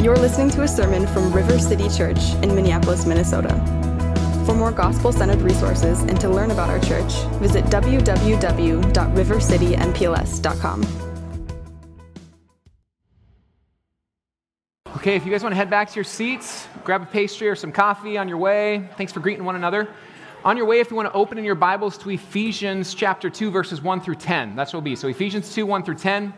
You're listening to a sermon from River City Church in Minneapolis, Minnesota. For more gospel centered resources and to learn about our church, visit www.rivercitympls.com. Okay, if you guys want to head back to your seats, grab a pastry or some coffee on your way. Thanks for greeting one another. On your way, if you want to open in your Bibles to Ephesians chapter 2, verses 1 through 10, that's what it'll be. So Ephesians 2, 1 through 10.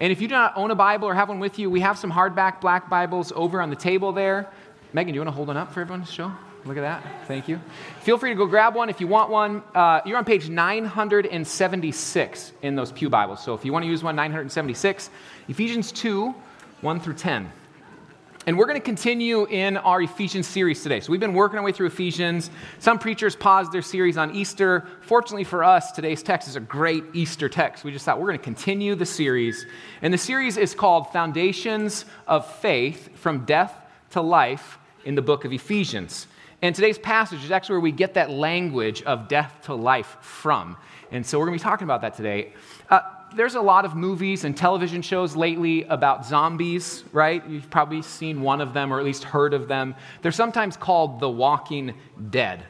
And if you do not own a Bible or have one with you, we have some hardback black Bibles over on the table there. Megan, do you want to hold one up for everyone to show? Look at that. Thank you. Feel free to go grab one if you want one. Uh, you're on page 976 in those Pew Bibles. So if you want to use one, 976. Ephesians 2, 1 through 10. And we're going to continue in our Ephesians series today. So we've been working our way through Ephesians. Some preachers paused their series on Easter. Fortunately for us, today's text is a great Easter text. We just thought we're going to continue the series. And the series is called Foundations of Faith from Death to Life in the book of Ephesians. And today's passage is actually where we get that language of death to life from. And so we're going to be talking about that today. Uh, there's a lot of movies and television shows lately about zombies, right? You've probably seen one of them or at least heard of them. They're sometimes called the walking dead.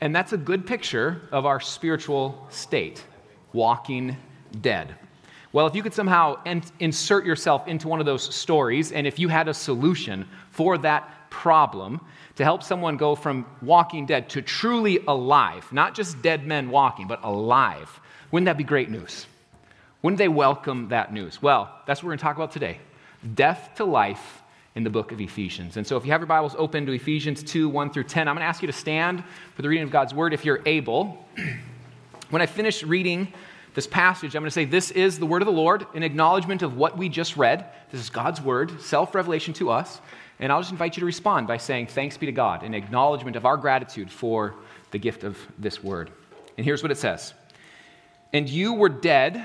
And that's a good picture of our spiritual state walking dead. Well, if you could somehow insert yourself into one of those stories, and if you had a solution for that problem to help someone go from walking dead to truly alive, not just dead men walking, but alive, wouldn't that be great news? Wouldn't they welcome that news? Well, that's what we're going to talk about today death to life in the book of Ephesians. And so if you have your Bibles open to Ephesians 2 1 through 10, I'm going to ask you to stand for the reading of God's word if you're able. when I finish reading this passage, I'm going to say, This is the word of the Lord, in acknowledgement of what we just read. This is God's word, self revelation to us. And I'll just invite you to respond by saying, Thanks be to God, in acknowledgement of our gratitude for the gift of this word. And here's what it says And you were dead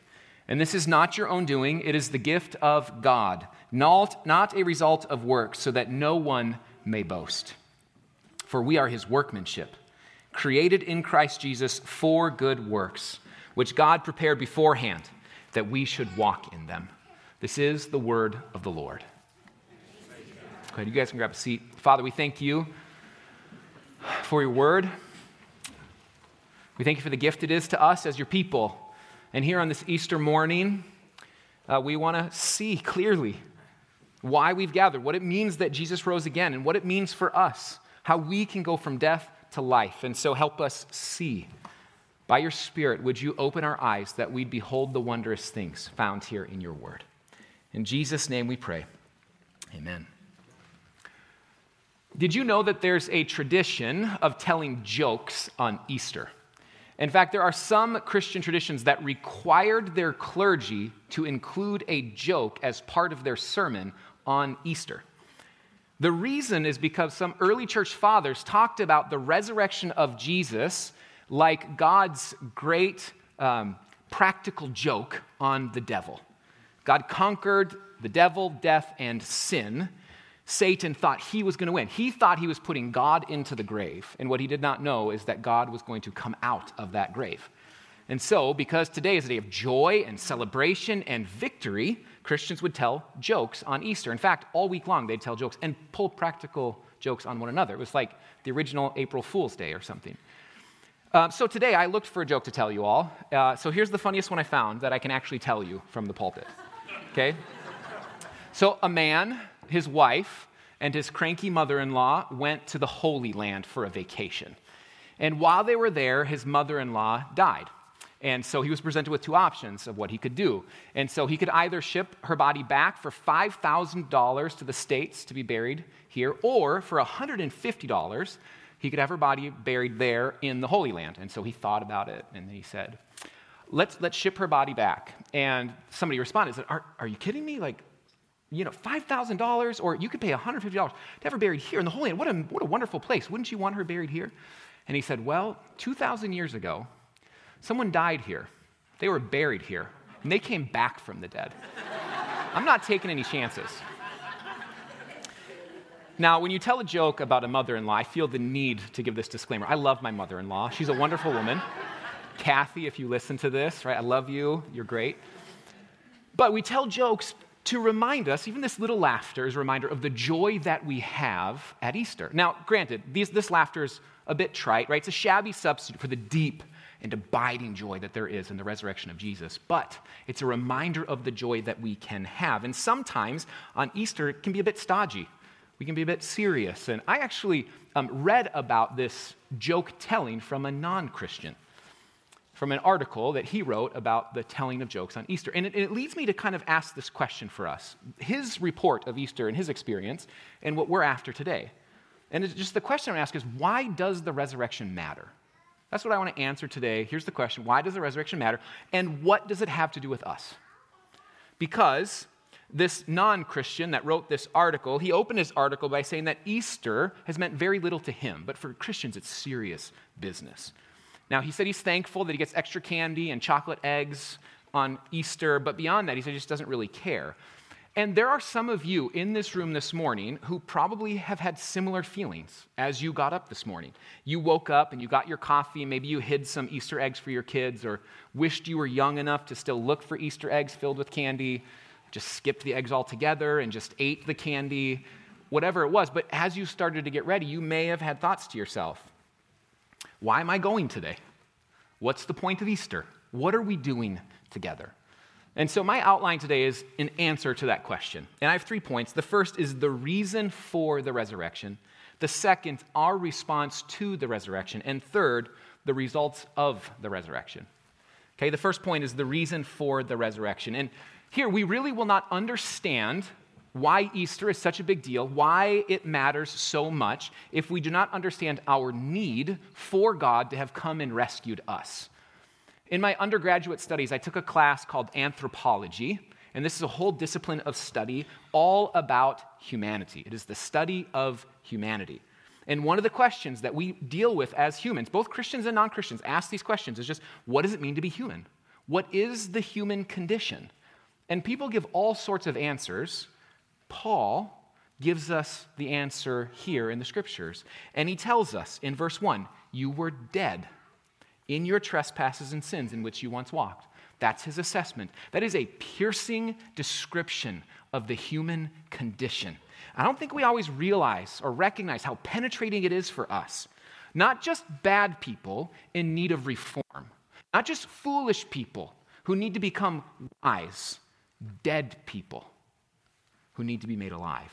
And this is not your own doing, it is the gift of God, not, not a result of works, so that no one may boast. For we are his workmanship, created in Christ Jesus for good works, which God prepared beforehand that we should walk in them. This is the word of the Lord. Okay, you guys can grab a seat. Father, we thank you for your word. We thank you for the gift it is to us as your people and here on this Easter morning, uh, we want to see clearly why we've gathered, what it means that Jesus rose again, and what it means for us, how we can go from death to life. And so help us see. By your Spirit, would you open our eyes that we'd behold the wondrous things found here in your word? In Jesus' name we pray. Amen. Did you know that there's a tradition of telling jokes on Easter? In fact, there are some Christian traditions that required their clergy to include a joke as part of their sermon on Easter. The reason is because some early church fathers talked about the resurrection of Jesus like God's great um, practical joke on the devil. God conquered the devil, death, and sin Satan thought he was going to win. He thought he was putting God into the grave. And what he did not know is that God was going to come out of that grave. And so, because today is a day of joy and celebration and victory, Christians would tell jokes on Easter. In fact, all week long they'd tell jokes and pull practical jokes on one another. It was like the original April Fool's Day or something. Uh, so today I looked for a joke to tell you all. Uh, so here's the funniest one I found that I can actually tell you from the pulpit. Okay? So a man his wife, and his cranky mother in law went to the Holy Land for a vacation. And while they were there, his mother in law died. And so he was presented with two options of what he could do. And so he could either ship her body back for $5,000 to the States to be buried here, or for $150, he could have her body buried there in the Holy Land. And so he thought about it and he said, Let's, let's ship her body back. And somebody responded, said, Are, are you kidding me? Like, you know, $5,000 or you could pay $150 to have her buried here in the Holy Land. What a, what a wonderful place. Wouldn't you want her buried here? And he said, Well, 2,000 years ago, Someone died here. They were buried here, and they came back from the dead. I'm not taking any chances. Now, when you tell a joke about a mother in law, I feel the need to give this disclaimer. I love my mother in law. She's a wonderful woman. Kathy, if you listen to this, right, I love you. You're great. But we tell jokes to remind us, even this little laughter is a reminder of the joy that we have at Easter. Now, granted, these, this laughter is a bit trite, right? It's a shabby substitute for the deep and abiding joy that there is in the resurrection of Jesus. But it's a reminder of the joy that we can have. And sometimes on Easter, it can be a bit stodgy. We can be a bit serious. And I actually um, read about this joke telling from a non Christian, from an article that he wrote about the telling of jokes on Easter. And it, it leads me to kind of ask this question for us his report of Easter and his experience, and what we're after today. And just the question I ask is why does the resurrection matter? That's what I want to answer today. Here's the question Why does the resurrection matter? And what does it have to do with us? Because this non Christian that wrote this article, he opened his article by saying that Easter has meant very little to him, but for Christians, it's serious business. Now, he said he's thankful that he gets extra candy and chocolate eggs on Easter, but beyond that, he said he just doesn't really care. And there are some of you in this room this morning who probably have had similar feelings as you got up this morning. You woke up and you got your coffee, maybe you hid some Easter eggs for your kids, or wished you were young enough to still look for Easter eggs filled with candy, just skipped the eggs altogether and just ate the candy, whatever it was. But as you started to get ready, you may have had thoughts to yourself Why am I going today? What's the point of Easter? What are we doing together? And so, my outline today is an answer to that question. And I have three points. The first is the reason for the resurrection, the second, our response to the resurrection, and third, the results of the resurrection. Okay, the first point is the reason for the resurrection. And here, we really will not understand why Easter is such a big deal, why it matters so much, if we do not understand our need for God to have come and rescued us. In my undergraduate studies, I took a class called anthropology, and this is a whole discipline of study all about humanity. It is the study of humanity. And one of the questions that we deal with as humans, both Christians and non Christians, ask these questions is just what does it mean to be human? What is the human condition? And people give all sorts of answers. Paul gives us the answer here in the scriptures. And he tells us in verse 1 you were dead in your trespasses and sins in which you once walked. That's his assessment. That is a piercing description of the human condition. I don't think we always realize or recognize how penetrating it is for us. Not just bad people in need of reform, not just foolish people who need to become wise, dead people who need to be made alive.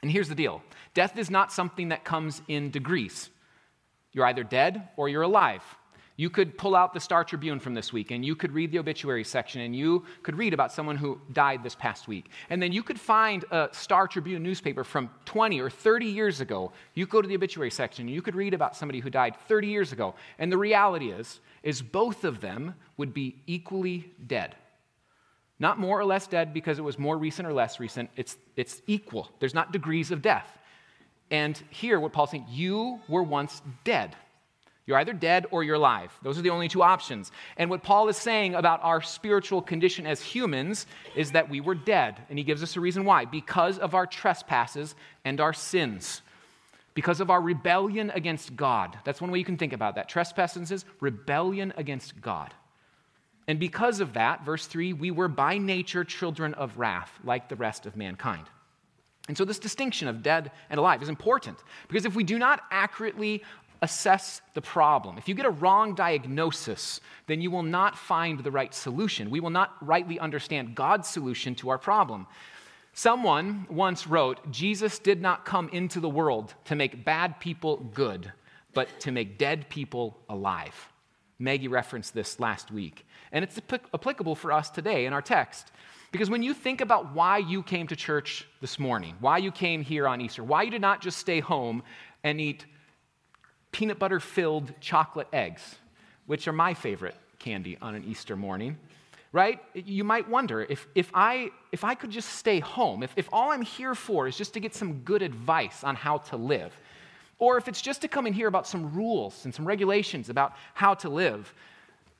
And here's the deal death is not something that comes in degrees. You're either dead or you're alive. You could pull out the Star Tribune from this week and you could read the obituary section and you could read about someone who died this past week. And then you could find a Star Tribune newspaper from 20 or 30 years ago. You go to the obituary section and you could read about somebody who died 30 years ago. And the reality is is both of them would be equally dead. Not more or less dead because it was more recent or less recent. It's, it's equal. There's not degrees of death. And here, what Paul's saying, you were once dead. You're either dead or you're alive. Those are the only two options. And what Paul is saying about our spiritual condition as humans is that we were dead. And he gives us a reason why because of our trespasses and our sins, because of our rebellion against God. That's one way you can think about that. Trespasses is rebellion against God. And because of that, verse 3, we were by nature children of wrath, like the rest of mankind. And so, this distinction of dead and alive is important because if we do not accurately assess the problem. If you get a wrong diagnosis, then you will not find the right solution. We will not rightly understand God's solution to our problem. Someone once wrote, Jesus did not come into the world to make bad people good, but to make dead people alive. Maggie referenced this last week. And it's applicable for us today in our text. Because when you think about why you came to church this morning, why you came here on Easter, why you did not just stay home and eat peanut butter filled chocolate eggs, which are my favorite candy on an Easter morning, right? You might wonder if, if, I, if I could just stay home, if, if all I'm here for is just to get some good advice on how to live, or if it's just to come and hear about some rules and some regulations about how to live,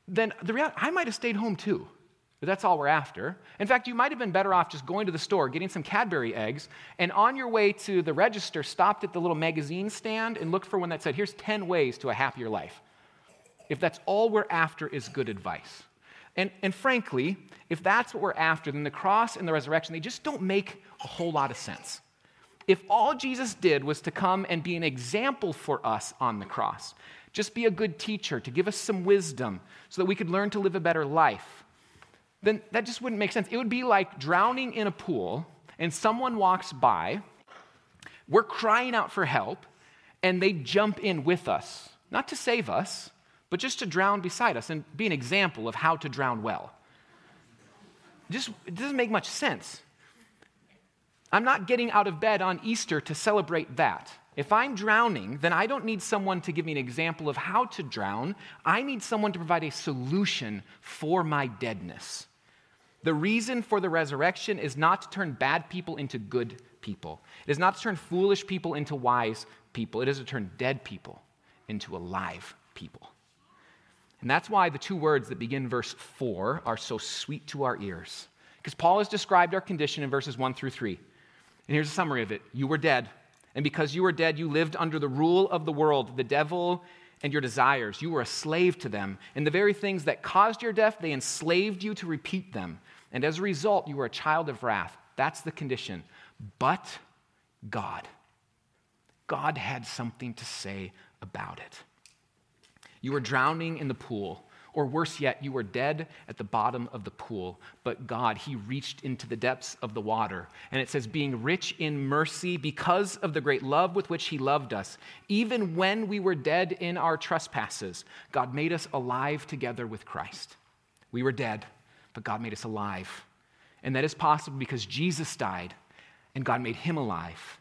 then the reality, I might have stayed home too. But that's all we're after. In fact, you might have been better off just going to the store, getting some Cadbury eggs, and on your way to the register, stopped at the little magazine stand and looked for one that said, Here's 10 ways to a happier life. If that's all we're after is good advice. And, and frankly, if that's what we're after, then the cross and the resurrection, they just don't make a whole lot of sense. If all Jesus did was to come and be an example for us on the cross, just be a good teacher to give us some wisdom so that we could learn to live a better life, then that just wouldn't make sense. It would be like drowning in a pool and someone walks by, we're crying out for help, and they jump in with us, not to save us, but just to drown beside us and be an example of how to drown well. Just, it doesn't make much sense. I'm not getting out of bed on Easter to celebrate that. If I'm drowning, then I don't need someone to give me an example of how to drown. I need someone to provide a solution for my deadness. The reason for the resurrection is not to turn bad people into good people. It is not to turn foolish people into wise people. It is to turn dead people into alive people. And that's why the two words that begin verse 4 are so sweet to our ears. Because Paul has described our condition in verses 1 through 3. And here's a summary of it You were dead. And because you were dead, you lived under the rule of the world, the devil and your desires. You were a slave to them. And the very things that caused your death, they enslaved you to repeat them. And as a result, you were a child of wrath. That's the condition. But God, God had something to say about it. You were drowning in the pool. Or worse yet, you were dead at the bottom of the pool, but God, He reached into the depths of the water. And it says, being rich in mercy because of the great love with which He loved us, even when we were dead in our trespasses, God made us alive together with Christ. We were dead, but God made us alive. And that is possible because Jesus died and God made Him alive.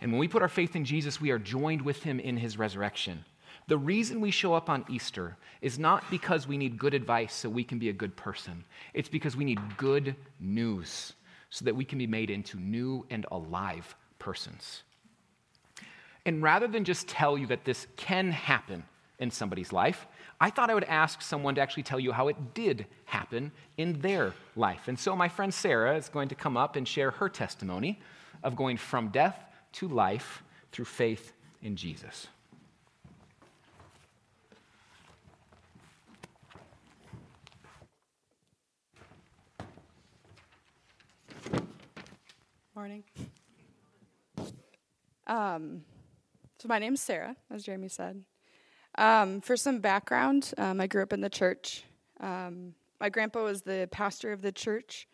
And when we put our faith in Jesus, we are joined with Him in His resurrection. The reason we show up on Easter is not because we need good advice so we can be a good person. It's because we need good news so that we can be made into new and alive persons. And rather than just tell you that this can happen in somebody's life, I thought I would ask someone to actually tell you how it did happen in their life. And so my friend Sarah is going to come up and share her testimony of going from death to life through faith in Jesus. Morning. Um, so my name's Sarah, as Jeremy said. Um, for some background, um, I grew up in the church. Um, my grandpa was the pastor of the church,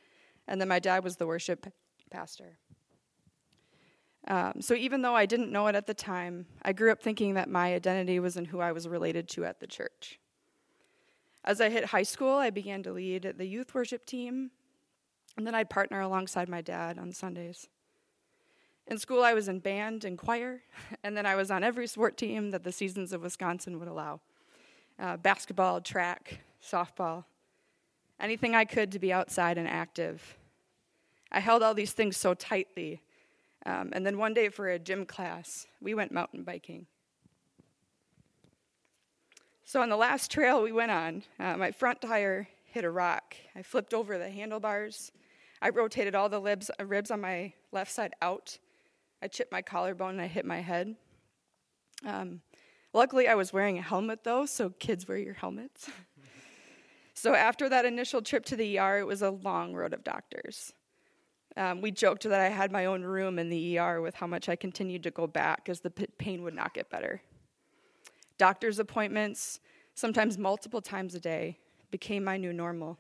and then my dad was the worship pastor. Um, so even though I didn't know it at the time, I grew up thinking that my identity was in who I was related to at the church. As I hit high school, I began to lead the youth worship team and then I'd partner alongside my dad on Sundays. In school, I was in band and choir, and then I was on every sport team that the seasons of Wisconsin would allow uh, basketball, track, softball, anything I could to be outside and active. I held all these things so tightly. Um, and then one day for a gym class, we went mountain biking. So on the last trail we went on, uh, my front tire hit a rock. I flipped over the handlebars I rotated all the ribs, uh, ribs on my left side out. I chipped my collarbone and I hit my head. Um, luckily, I was wearing a helmet though, so kids wear your helmets. so after that initial trip to the ER, it was a long road of doctors. Um, we joked that I had my own room in the ER with how much I continued to go back as the pain would not get better. Doctor's appointments, sometimes multiple times a day, became my new normal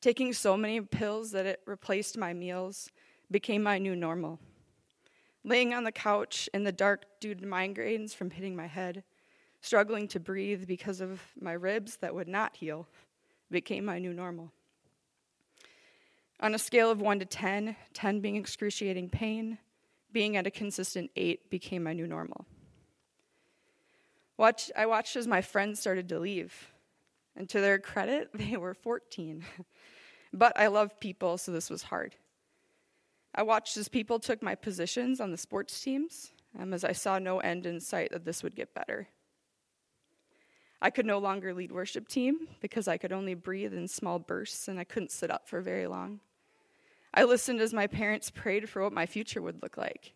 taking so many pills that it replaced my meals, became my new normal. Laying on the couch in the dark due to migraines from hitting my head, struggling to breathe because of my ribs that would not heal, became my new normal. On a scale of 1 to 10, 10 being excruciating pain, being at a consistent 8 became my new normal. Watch, I watched as my friends started to leave. And to their credit, they were 14. but I love people, so this was hard. I watched as people took my positions on the sports teams, um, as I saw no end in sight that this would get better. I could no longer lead worship team because I could only breathe in small bursts and I couldn't sit up for very long. I listened as my parents prayed for what my future would look like.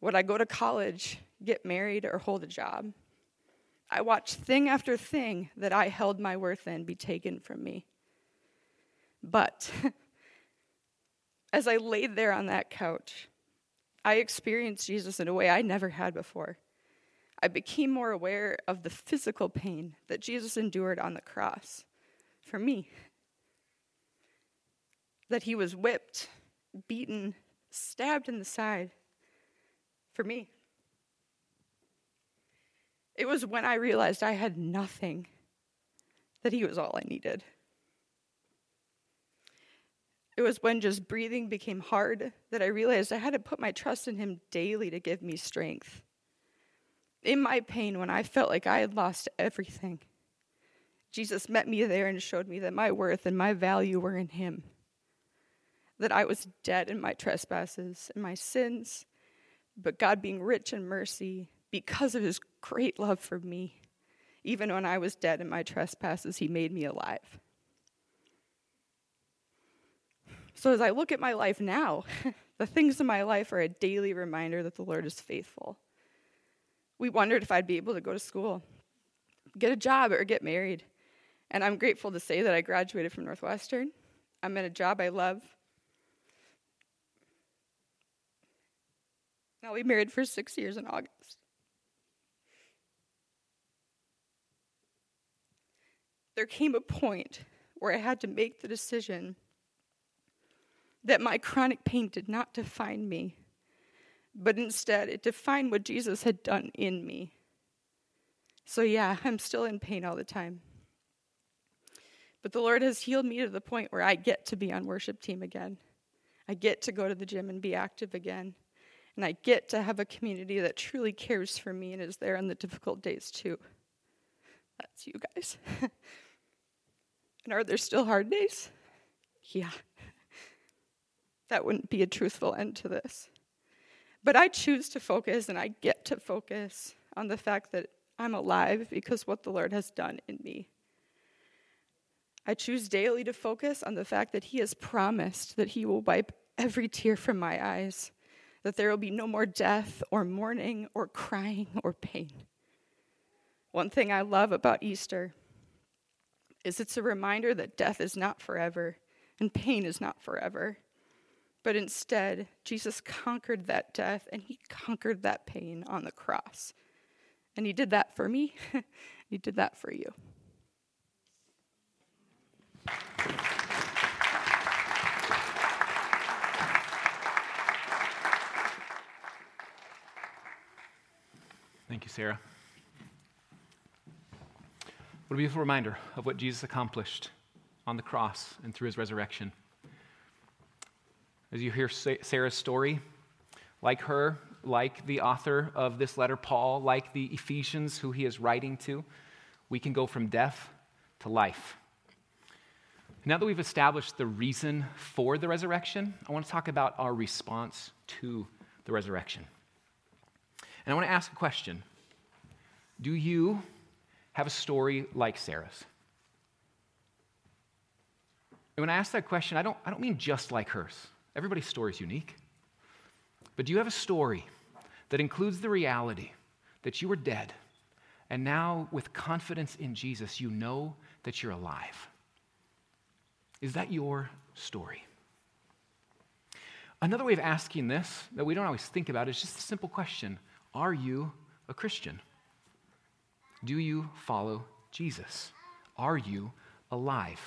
Would I go to college, get married, or hold a job? I watched thing after thing that I held my worth in be taken from me. But as I laid there on that couch, I experienced Jesus in a way I never had before. I became more aware of the physical pain that Jesus endured on the cross for me. That he was whipped, beaten, stabbed in the side for me. It was when I realized I had nothing that he was all I needed. It was when just breathing became hard that I realized I had to put my trust in him daily to give me strength. In my pain, when I felt like I had lost everything, Jesus met me there and showed me that my worth and my value were in him. That I was dead in my trespasses and my sins, but God, being rich in mercy, because of his great love for me, even when I was dead in my trespasses, he made me alive. So as I look at my life now, the things in my life are a daily reminder that the Lord is faithful. We wondered if I'd be able to go to school, get a job, or get married. And I'm grateful to say that I graduated from Northwestern. I'm in a job I love. I'll be married for six years in August. There came a point where I had to make the decision that my chronic pain did not define me, but instead it defined what Jesus had done in me. So, yeah, I'm still in pain all the time. But the Lord has healed me to the point where I get to be on worship team again. I get to go to the gym and be active again. And I get to have a community that truly cares for me and is there on the difficult days too. That's you guys. and are there still hard days? Yeah that wouldn't be a truthful end to this. But I choose to focus and I get to focus on the fact that I'm alive because what the Lord has done in me. I choose daily to focus on the fact that He has promised that He will wipe every tear from my eyes, that there will be no more death or mourning or crying or pain. One thing I love about Easter is it's a reminder that death is not forever and pain is not forever. But instead, Jesus conquered that death and he conquered that pain on the cross. And he did that for me, he did that for you. Thank you, Sarah. What a beautiful reminder of what Jesus accomplished on the cross and through his resurrection. As you hear Sarah's story, like her, like the author of this letter, Paul, like the Ephesians who he is writing to, we can go from death to life. Now that we've established the reason for the resurrection, I want to talk about our response to the resurrection. And I want to ask a question Do you have a story like Sarah's? And when I ask that question, I don't, I don't mean just like hers. Everybody's story is unique. But do you have a story that includes the reality that you were dead, and now with confidence in Jesus, you know that you're alive? Is that your story? Another way of asking this that we don't always think about is just a simple question Are you a Christian? Do you follow Jesus? Are you alive?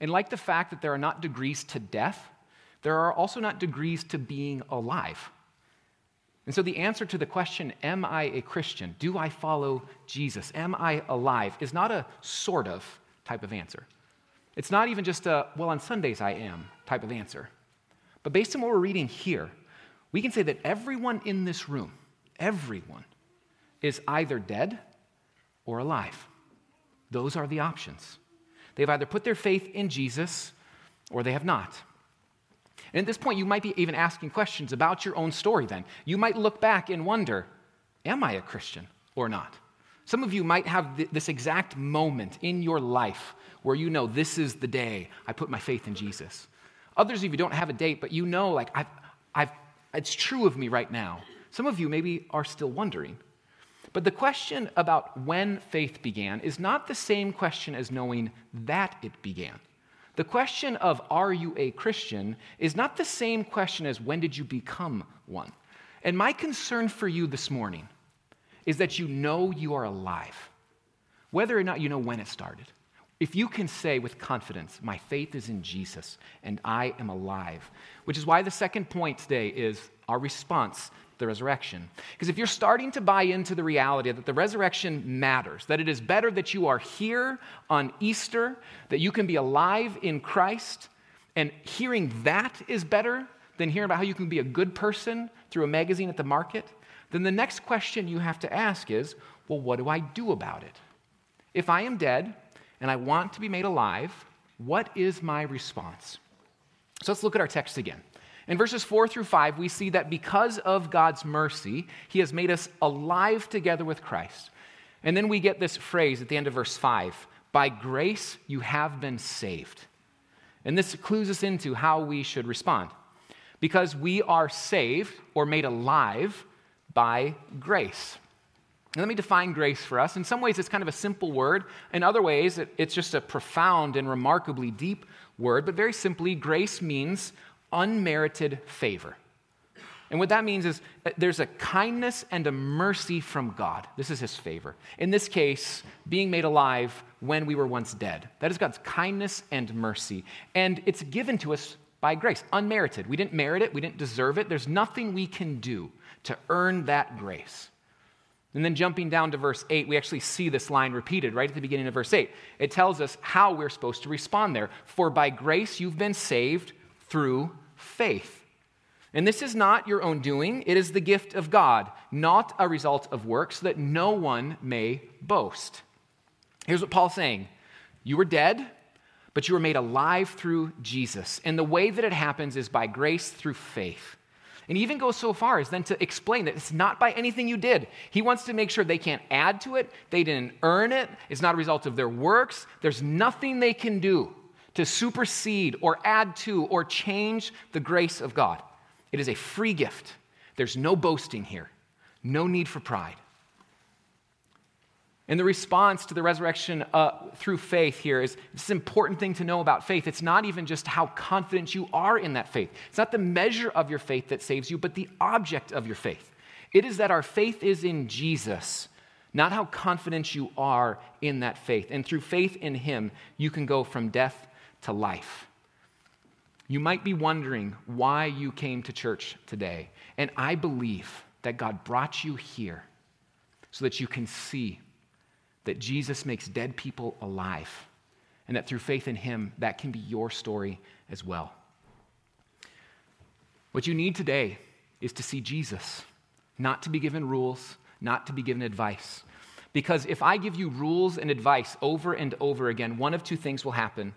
And like the fact that there are not degrees to death, there are also not degrees to being alive. And so the answer to the question, Am I a Christian? Do I follow Jesus? Am I alive? is not a sort of type of answer. It's not even just a, well, on Sundays I am type of answer. But based on what we're reading here, we can say that everyone in this room, everyone, is either dead or alive. Those are the options. They've either put their faith in Jesus or they have not. And at this point, you might be even asking questions about your own story then. You might look back and wonder, am I a Christian or not? Some of you might have th- this exact moment in your life where you know this is the day I put my faith in Jesus. Others of you don't have a date, but you know, like, I've, I've, it's true of me right now. Some of you maybe are still wondering. But the question about when faith began is not the same question as knowing that it began. The question of are you a Christian is not the same question as when did you become one. And my concern for you this morning is that you know you are alive, whether or not you know when it started. If you can say with confidence, My faith is in Jesus and I am alive, which is why the second point today is our response the resurrection. Because if you're starting to buy into the reality that the resurrection matters, that it is better that you are here on Easter, that you can be alive in Christ, and hearing that is better than hearing about how you can be a good person through a magazine at the market, then the next question you have to ask is well, what do I do about it? If I am dead and I want to be made alive, what is my response? So let's look at our text again. In verses 4 through 5, we see that because of God's mercy, He has made us alive together with Christ. And then we get this phrase at the end of verse 5 By grace you have been saved. And this clues us into how we should respond. Because we are saved or made alive by grace. And let me define grace for us. In some ways, it's kind of a simple word. In other ways, it's just a profound and remarkably deep word. But very simply, grace means unmerited favor. And what that means is uh, there's a kindness and a mercy from God. This is his favor. In this case, being made alive when we were once dead. That is God's kindness and mercy. And it's given to us by grace, unmerited. We didn't merit it, we didn't deserve it. There's nothing we can do to earn that grace. And then jumping down to verse 8, we actually see this line repeated right at the beginning of verse 8. It tells us how we're supposed to respond there. For by grace you've been saved through faith. And this is not your own doing, it is the gift of God, not a result of works, so that no one may boast. Here's what Paul's saying You were dead, but you were made alive through Jesus. And the way that it happens is by grace through faith. And he even goes so far as then to explain that it's not by anything you did. He wants to make sure they can't add to it, they didn't earn it, it's not a result of their works, there's nothing they can do to supersede or add to or change the grace of God. It is a free gift. There's no boasting here, no need for pride. And the response to the resurrection uh, through faith here is this is an important thing to know about faith. It's not even just how confident you are in that faith. It's not the measure of your faith that saves you, but the object of your faith. It is that our faith is in Jesus, not how confident you are in that faith. And through faith in Him, you can go from death to life. You might be wondering why you came to church today. And I believe that God brought you here so that you can see that Jesus makes dead people alive. And that through faith in Him, that can be your story as well. What you need today is to see Jesus, not to be given rules, not to be given advice. Because if I give you rules and advice over and over again, one of two things will happen.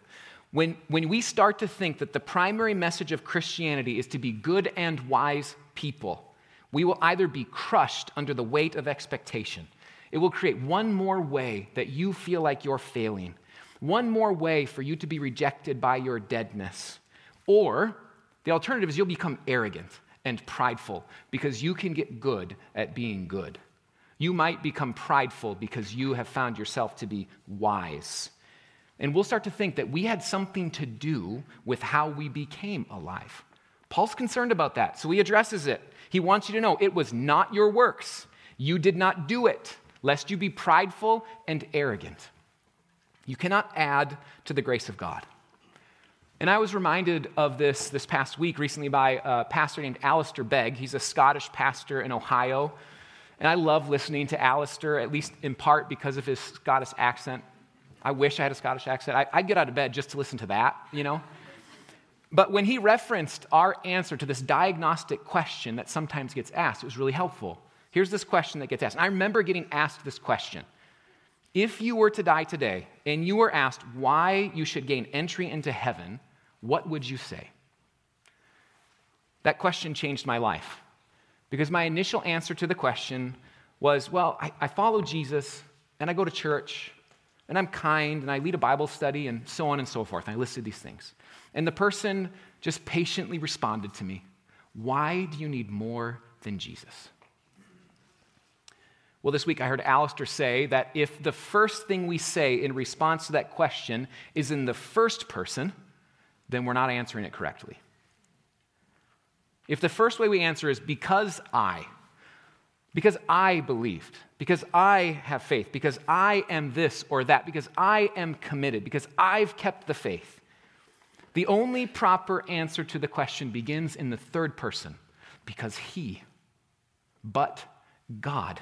When, when we start to think that the primary message of Christianity is to be good and wise people, we will either be crushed under the weight of expectation. It will create one more way that you feel like you're failing, one more way for you to be rejected by your deadness. Or the alternative is you'll become arrogant and prideful because you can get good at being good. You might become prideful because you have found yourself to be wise. And we'll start to think that we had something to do with how we became alive. Paul's concerned about that, so he addresses it. He wants you to know it was not your works. You did not do it, lest you be prideful and arrogant. You cannot add to the grace of God. And I was reminded of this this past week recently by a pastor named Alistair Begg. He's a Scottish pastor in Ohio. And I love listening to Alistair, at least in part because of his Scottish accent. I wish I had a Scottish accent. I, would get out of bed just to listen to that, you know? But when he referenced our answer to this diagnostic question that sometimes gets asked, it was really helpful. Here's this question that gets asked. And I remember getting asked this question If you were to die today and you were asked why you should gain entry into heaven, what would you say? That question changed my life because my initial answer to the question was well, I, I follow Jesus and I go to church and I'm kind and I lead a Bible study and so on and so forth. And I listed these things. And the person just patiently responded to me Why do you need more than Jesus? Well, this week I heard Alistair say that if the first thing we say in response to that question is in the first person, then we're not answering it correctly. If the first way we answer is because I, because I believed, because I have faith, because I am this or that, because I am committed, because I've kept the faith, the only proper answer to the question begins in the third person because he, but God.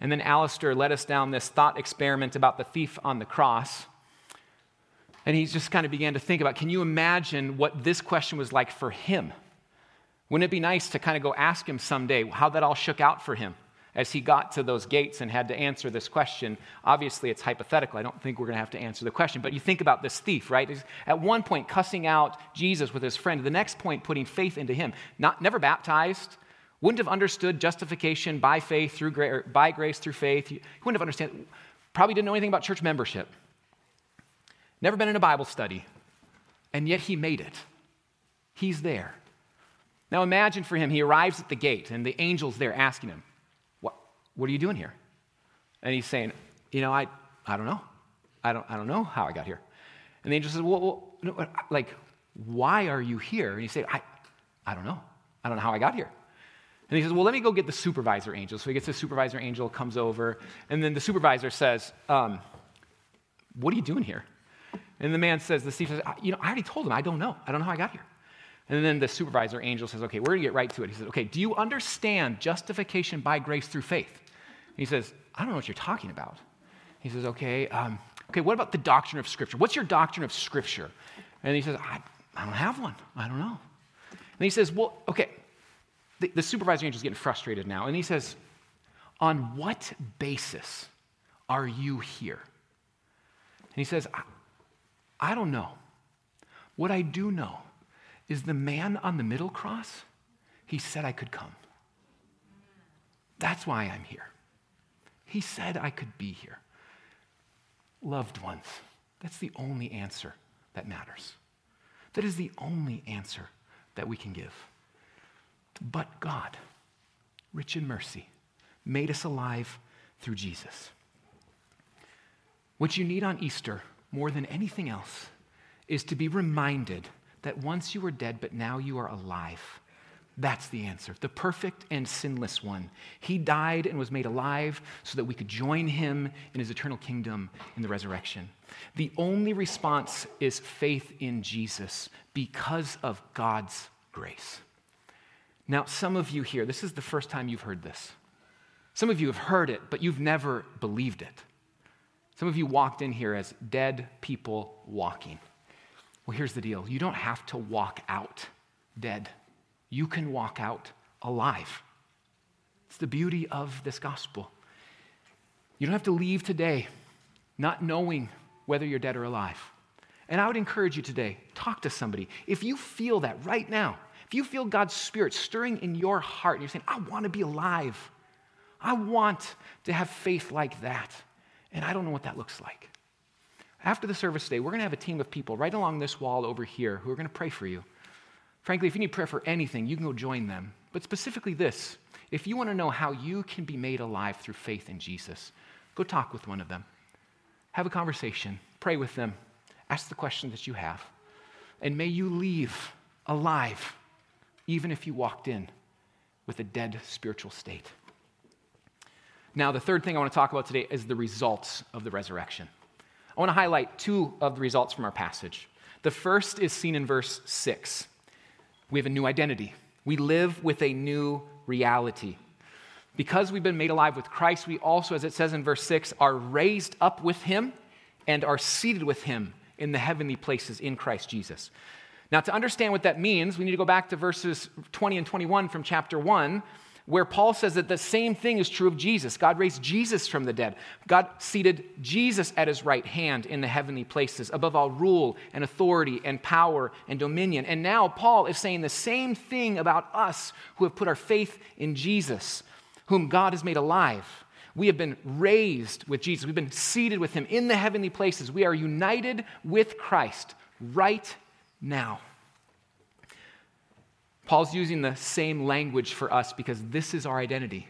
And then Alistair led us down this thought experiment about the thief on the cross. And he just kind of began to think about can you imagine what this question was like for him? Wouldn't it be nice to kind of go ask him someday how that all shook out for him? as he got to those gates and had to answer this question. Obviously, it's hypothetical. I don't think we're going to have to answer the question. But you think about this thief, right? He's at one point cussing out Jesus with his friend, the next point putting faith into him. Not, never baptized, wouldn't have understood justification by faith through gra- by grace through faith. He wouldn't have understood. Probably didn't know anything about church membership. Never been in a Bible study, and yet he made it. He's there. Now imagine for him, he arrives at the gate, and the angel's there asking him, what what are you doing here? And he's saying, You know, I, I don't know. I don't, I don't know how I got here. And the angel says, Well, well like, why are you here? And he said, I, I don't know. I don't know how I got here. And he says, Well, let me go get the supervisor angel. So he gets the supervisor angel, comes over, and then the supervisor says, um, What are you doing here? And the man says, The thief says, You know, I already told him, I don't know. I don't know how I got here. And then the supervisor angel says, Okay, we're going to get right to it. He says, Okay, do you understand justification by grace through faith? he says, I don't know what you're talking about. He says, okay, um, okay, what about the doctrine of Scripture? What's your doctrine of Scripture? And he says, I, I don't have one. I don't know. And he says, well, okay. The, the supervisor angel is getting frustrated now. And he says, on what basis are you here? And he says, I, I don't know. What I do know is the man on the middle cross, he said I could come. That's why I'm here. He said I could be here. Loved ones, that's the only answer that matters. That is the only answer that we can give. But God, rich in mercy, made us alive through Jesus. What you need on Easter more than anything else is to be reminded that once you were dead, but now you are alive that's the answer. The perfect and sinless one. He died and was made alive so that we could join him in his eternal kingdom in the resurrection. The only response is faith in Jesus because of God's grace. Now, some of you here, this is the first time you've heard this. Some of you have heard it, but you've never believed it. Some of you walked in here as dead people walking. Well, here's the deal you don't have to walk out dead you can walk out alive. It's the beauty of this gospel. You don't have to leave today not knowing whether you're dead or alive. And I would encourage you today talk to somebody. If you feel that right now, if you feel God's Spirit stirring in your heart and you're saying, I want to be alive, I want to have faith like that, and I don't know what that looks like. After the service today, we're going to have a team of people right along this wall over here who are going to pray for you. Frankly, if you need prayer for anything, you can go join them. But specifically this if you want to know how you can be made alive through faith in Jesus, go talk with one of them. Have a conversation, pray with them, ask the question that you have. And may you leave alive, even if you walked in with a dead spiritual state. Now, the third thing I want to talk about today is the results of the resurrection. I want to highlight two of the results from our passage. The first is seen in verse 6. We have a new identity, we live with a new reality. Because we've been made alive with Christ, we also, as it says in verse 6, are raised up with him and are seated with him in the heavenly places in Christ Jesus. Now, to understand what that means, we need to go back to verses 20 and 21 from chapter 1, where Paul says that the same thing is true of Jesus. God raised Jesus from the dead. God seated Jesus at his right hand in the heavenly places, above all rule and authority and power and dominion. And now Paul is saying the same thing about us who have put our faith in Jesus, whom God has made alive. We have been raised with Jesus. We've been seated with him in the heavenly places. We are united with Christ right now. Paul's using the same language for us because this is our identity.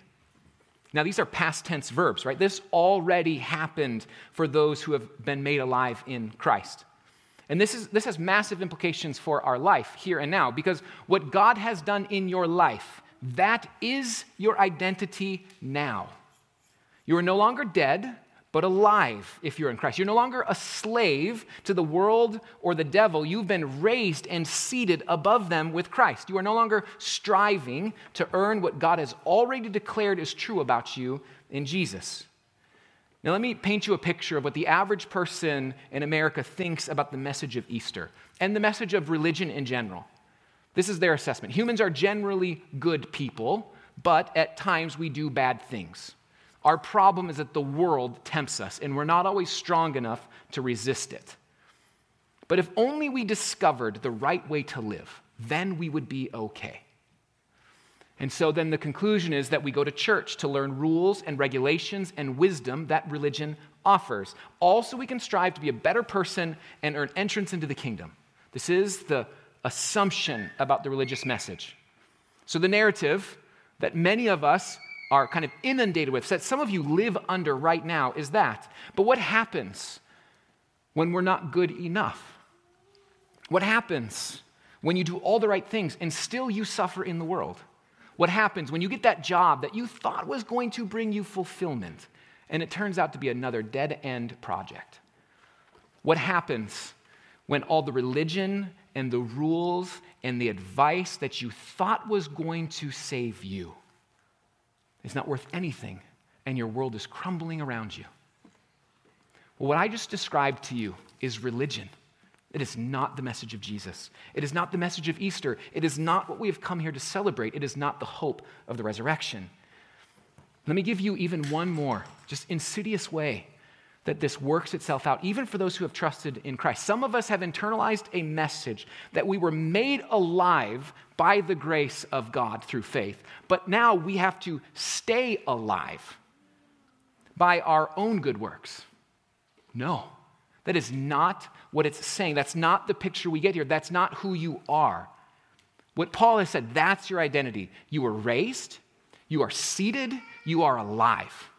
Now, these are past tense verbs, right? This already happened for those who have been made alive in Christ. And this, is, this has massive implications for our life here and now because what God has done in your life, that is your identity now. You are no longer dead, but alive if you're in Christ. You're no longer a slave to the world or the devil. You've been raised and seated above them with Christ. You are no longer striving to earn what God has already declared is true about you in Jesus. Now, let me paint you a picture of what the average person in America thinks about the message of Easter and the message of religion in general. This is their assessment. Humans are generally good people, but at times we do bad things. Our problem is that the world tempts us, and we're not always strong enough to resist it. But if only we discovered the right way to live, then we would be okay. And so then the conclusion is that we go to church to learn rules and regulations and wisdom that religion offers. Also, we can strive to be a better person and earn entrance into the kingdom. This is the assumption about the religious message. So, the narrative that many of us are kind of inundated with, that some of you live under right now, is that. But what happens when we're not good enough? What happens when you do all the right things and still you suffer in the world? What happens when you get that job that you thought was going to bring you fulfillment and it turns out to be another dead end project? What happens when all the religion and the rules and the advice that you thought was going to save you is not worth anything and your world is crumbling around you. Well, what I just described to you is religion. It is not the message of Jesus. It is not the message of Easter. It is not what we have come here to celebrate. It is not the hope of the resurrection. Let me give you even one more, just insidious way that this works itself out, even for those who have trusted in Christ. Some of us have internalized a message that we were made alive by the grace of God through faith, but now we have to stay alive by our own good works. No, that is not what it's saying. That's not the picture we get here. That's not who you are. What Paul has said, that's your identity. You were raised, you are seated, you are alive.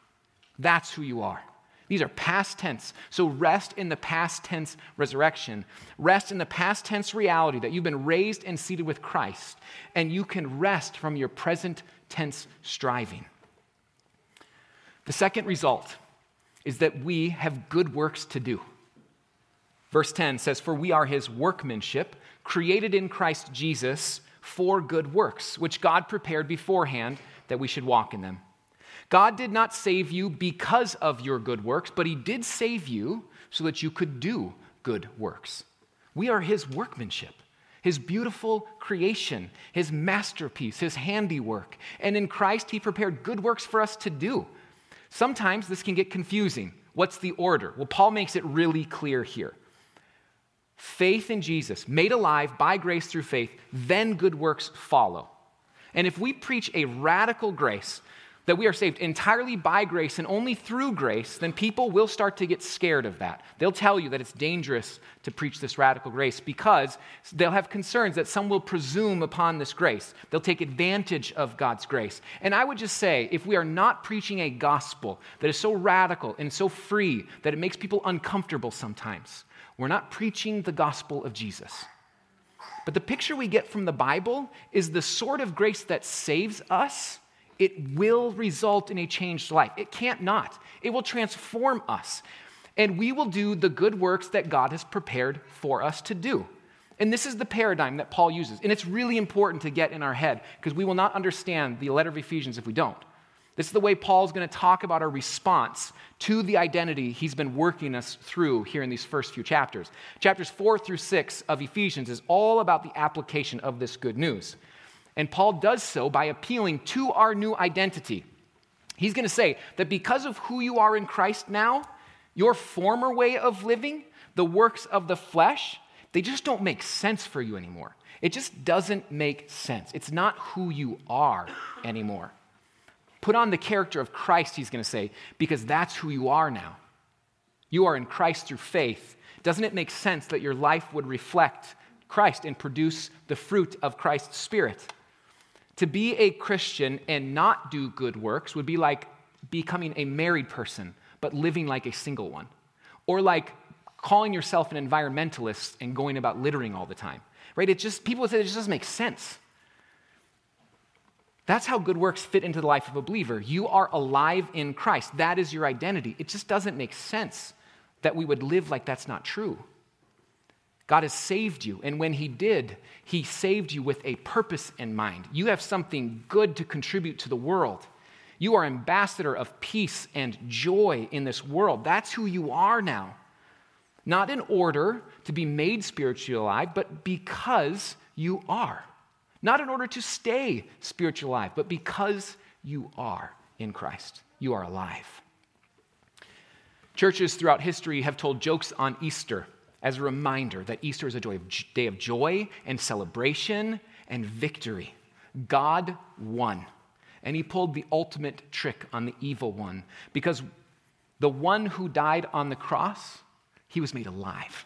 That's who you are. These are past tense. So rest in the past tense resurrection. Rest in the past tense reality that you've been raised and seated with Christ, and you can rest from your present tense striving. The second result is that we have good works to do. Verse 10 says, For we are his workmanship, created in Christ Jesus for good works, which God prepared beforehand that we should walk in them. God did not save you because of your good works, but He did save you so that you could do good works. We are His workmanship, His beautiful creation, His masterpiece, His handiwork. And in Christ, He prepared good works for us to do. Sometimes this can get confusing. What's the order? Well, Paul makes it really clear here. Faith in Jesus, made alive by grace through faith, then good works follow. And if we preach a radical grace that we are saved entirely by grace and only through grace, then people will start to get scared of that. They'll tell you that it's dangerous to preach this radical grace because they'll have concerns that some will presume upon this grace. They'll take advantage of God's grace. And I would just say if we are not preaching a gospel that is so radical and so free that it makes people uncomfortable sometimes, we're not preaching the gospel of Jesus. But the picture we get from the Bible is the sort of grace that saves us it will result in a changed life. It can't not. It will transform us. And we will do the good works that God has prepared for us to do. And this is the paradigm that Paul uses. And it's really important to get in our head because we will not understand the letter of Ephesians if we don't. This is the way Paul's going to talk about our response to the identity he's been working us through here in these first few chapters. Chapters four through six of Ephesians is all about the application of this good news. And Paul does so by appealing to our new identity. He's going to say that because of who you are in Christ now, your former way of living, the works of the flesh, they just don't make sense for you anymore. It just doesn't make sense. It's not who you are anymore. Put on the character of Christ, he's going to say, because that's who you are now. You are in Christ through faith. Doesn't it make sense that your life would reflect Christ and produce the fruit of Christ's Spirit? To be a Christian and not do good works would be like becoming a married person, but living like a single one. Or like calling yourself an environmentalist and going about littering all the time. Right? It just, people would say it just doesn't make sense. That's how good works fit into the life of a believer. You are alive in Christ. That is your identity. It just doesn't make sense that we would live like that's not true. God has saved you, and when He did, He saved you with a purpose in mind. You have something good to contribute to the world. You are ambassador of peace and joy in this world. That's who you are now. Not in order to be made spiritually alive, but because you are. Not in order to stay spiritually alive, but because you are in Christ. You are alive. Churches throughout history have told jokes on Easter as a reminder that Easter is a day of joy and celebration and victory. God won, and he pulled the ultimate trick on the evil one because the one who died on the cross, he was made alive.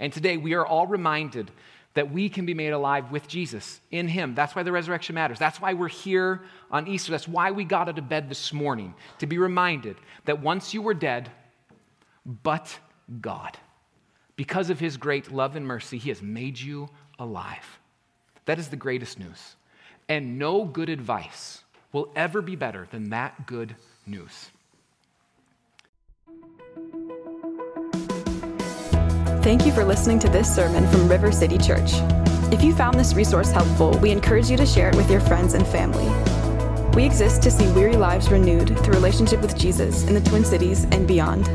And today we are all reminded that we can be made alive with Jesus in him. That's why the resurrection matters. That's why we're here on Easter. That's why we got out of bed this morning to be reminded that once you were dead, but God. Because of his great love and mercy, he has made you alive. That is the greatest news. And no good advice will ever be better than that good news. Thank you for listening to this sermon from River City Church. If you found this resource helpful, we encourage you to share it with your friends and family. We exist to see weary lives renewed through relationship with Jesus in the Twin Cities and beyond.